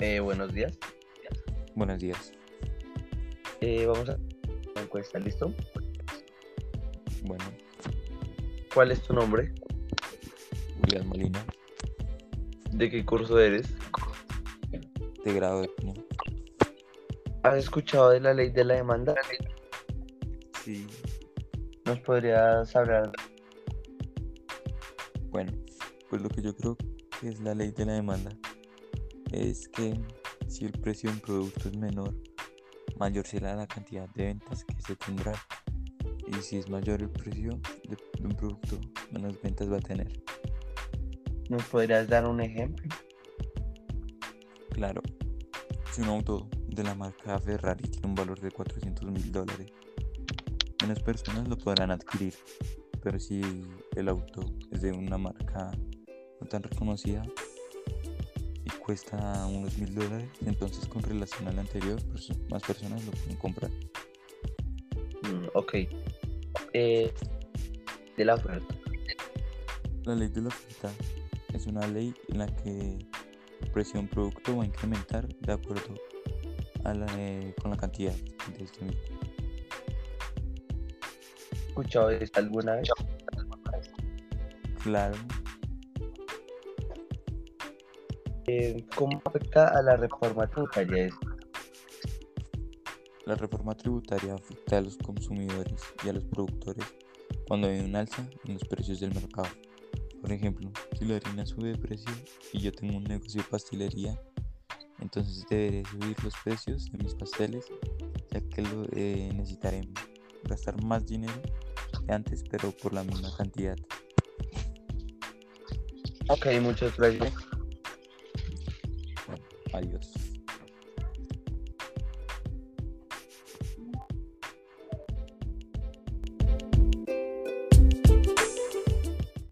Eh, buenos días. Buenos días. Eh, vamos a la encuesta, ¿listo? Bueno, ¿Cuál es tu nombre? Julián Molina, ¿De qué curso eres? de grado de uno. ¿Has escuchado de la ley de la demanda? Sí. ¿Nos podrías hablar? Bueno, pues lo que yo creo que es la ley de la demanda es que si el precio de un producto es menor, mayor será la cantidad de ventas que se tendrá. Y si es mayor el precio de, de un producto, menos ventas va a tener. ¿Nos podrías dar un ejemplo? Claro, si un auto de la marca Ferrari tiene un valor de 400 mil dólares, menos personas lo podrán adquirir. Pero si el auto es de una marca no tan reconocida y cuesta unos mil dólares, entonces con relación al anterior, pues, más personas lo pueden comprar. Mm, ok. Eh, de la oferta. La ley de la oferta es una ley en la que el precio de un producto va a incrementar de acuerdo a la, eh, con la cantidad de este mismo. ¿Has escuchado esta alguna vez? Claro, Eh, ¿Cómo afecta a la reforma tributaria esto? La reforma tributaria afecta a los consumidores y a los productores cuando hay un alza en los precios del mercado. Por ejemplo, si la harina sube de precio y yo tengo un negocio de pastelería, entonces deberé subir los precios de mis pasteles, ya que lo, eh, necesitaré gastar más dinero que antes, pero por la misma cantidad. Ok, muchas gracias. Bueno, adiós.